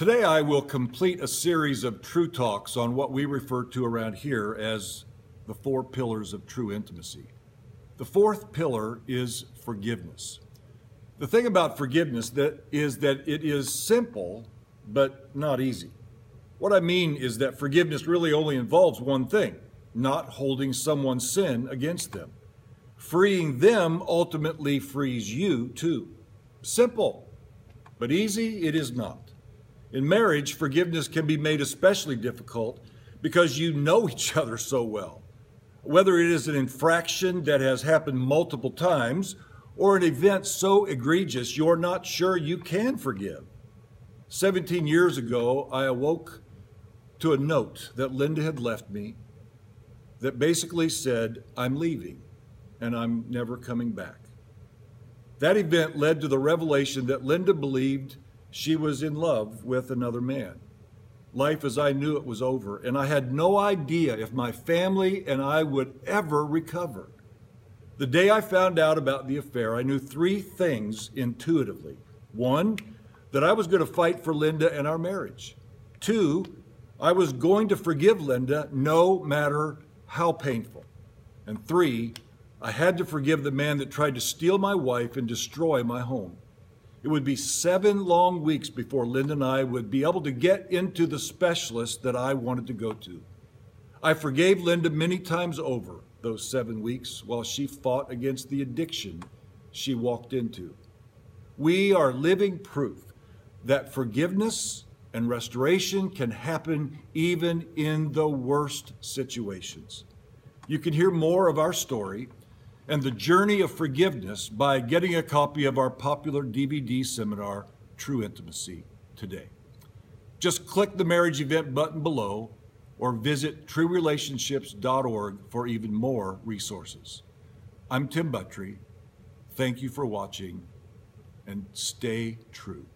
Today, I will complete a series of true talks on what we refer to around here as the four pillars of true intimacy. The fourth pillar is forgiveness. The thing about forgiveness that is that it is simple but not easy. What I mean is that forgiveness really only involves one thing, not holding someone's sin against them. Freeing them ultimately frees you too. Simple, but easy it is not. In marriage, forgiveness can be made especially difficult because you know each other so well. Whether it is an infraction that has happened multiple times or an event so egregious you're not sure you can forgive. 17 years ago, I awoke to a note that Linda had left me that basically said, I'm leaving and I'm never coming back. That event led to the revelation that Linda believed she was in love with another man. Life as I knew it was over, and I had no idea if my family and I would ever recover. The day I found out about the affair, I knew three things intuitively. One, that I was going to fight for Linda and our marriage. Two, I was going to forgive Linda no matter how painful. And three, I had to forgive the man that tried to steal my wife and destroy my home. It would be seven long weeks before Linda and I would be able to get into the specialist that I wanted to go to. I forgave Linda many times over those seven weeks while she fought against the addiction she walked into. We are living proof that forgiveness and restoration can happen even in the worst situations. You can hear more of our story and the journey of forgiveness by getting a copy of our popular DVD seminar, True Intimacy, today. Just click the marriage event button below or visit truerelationships.org for even more resources. I'm Tim Buttry. Thank you for watching and stay true.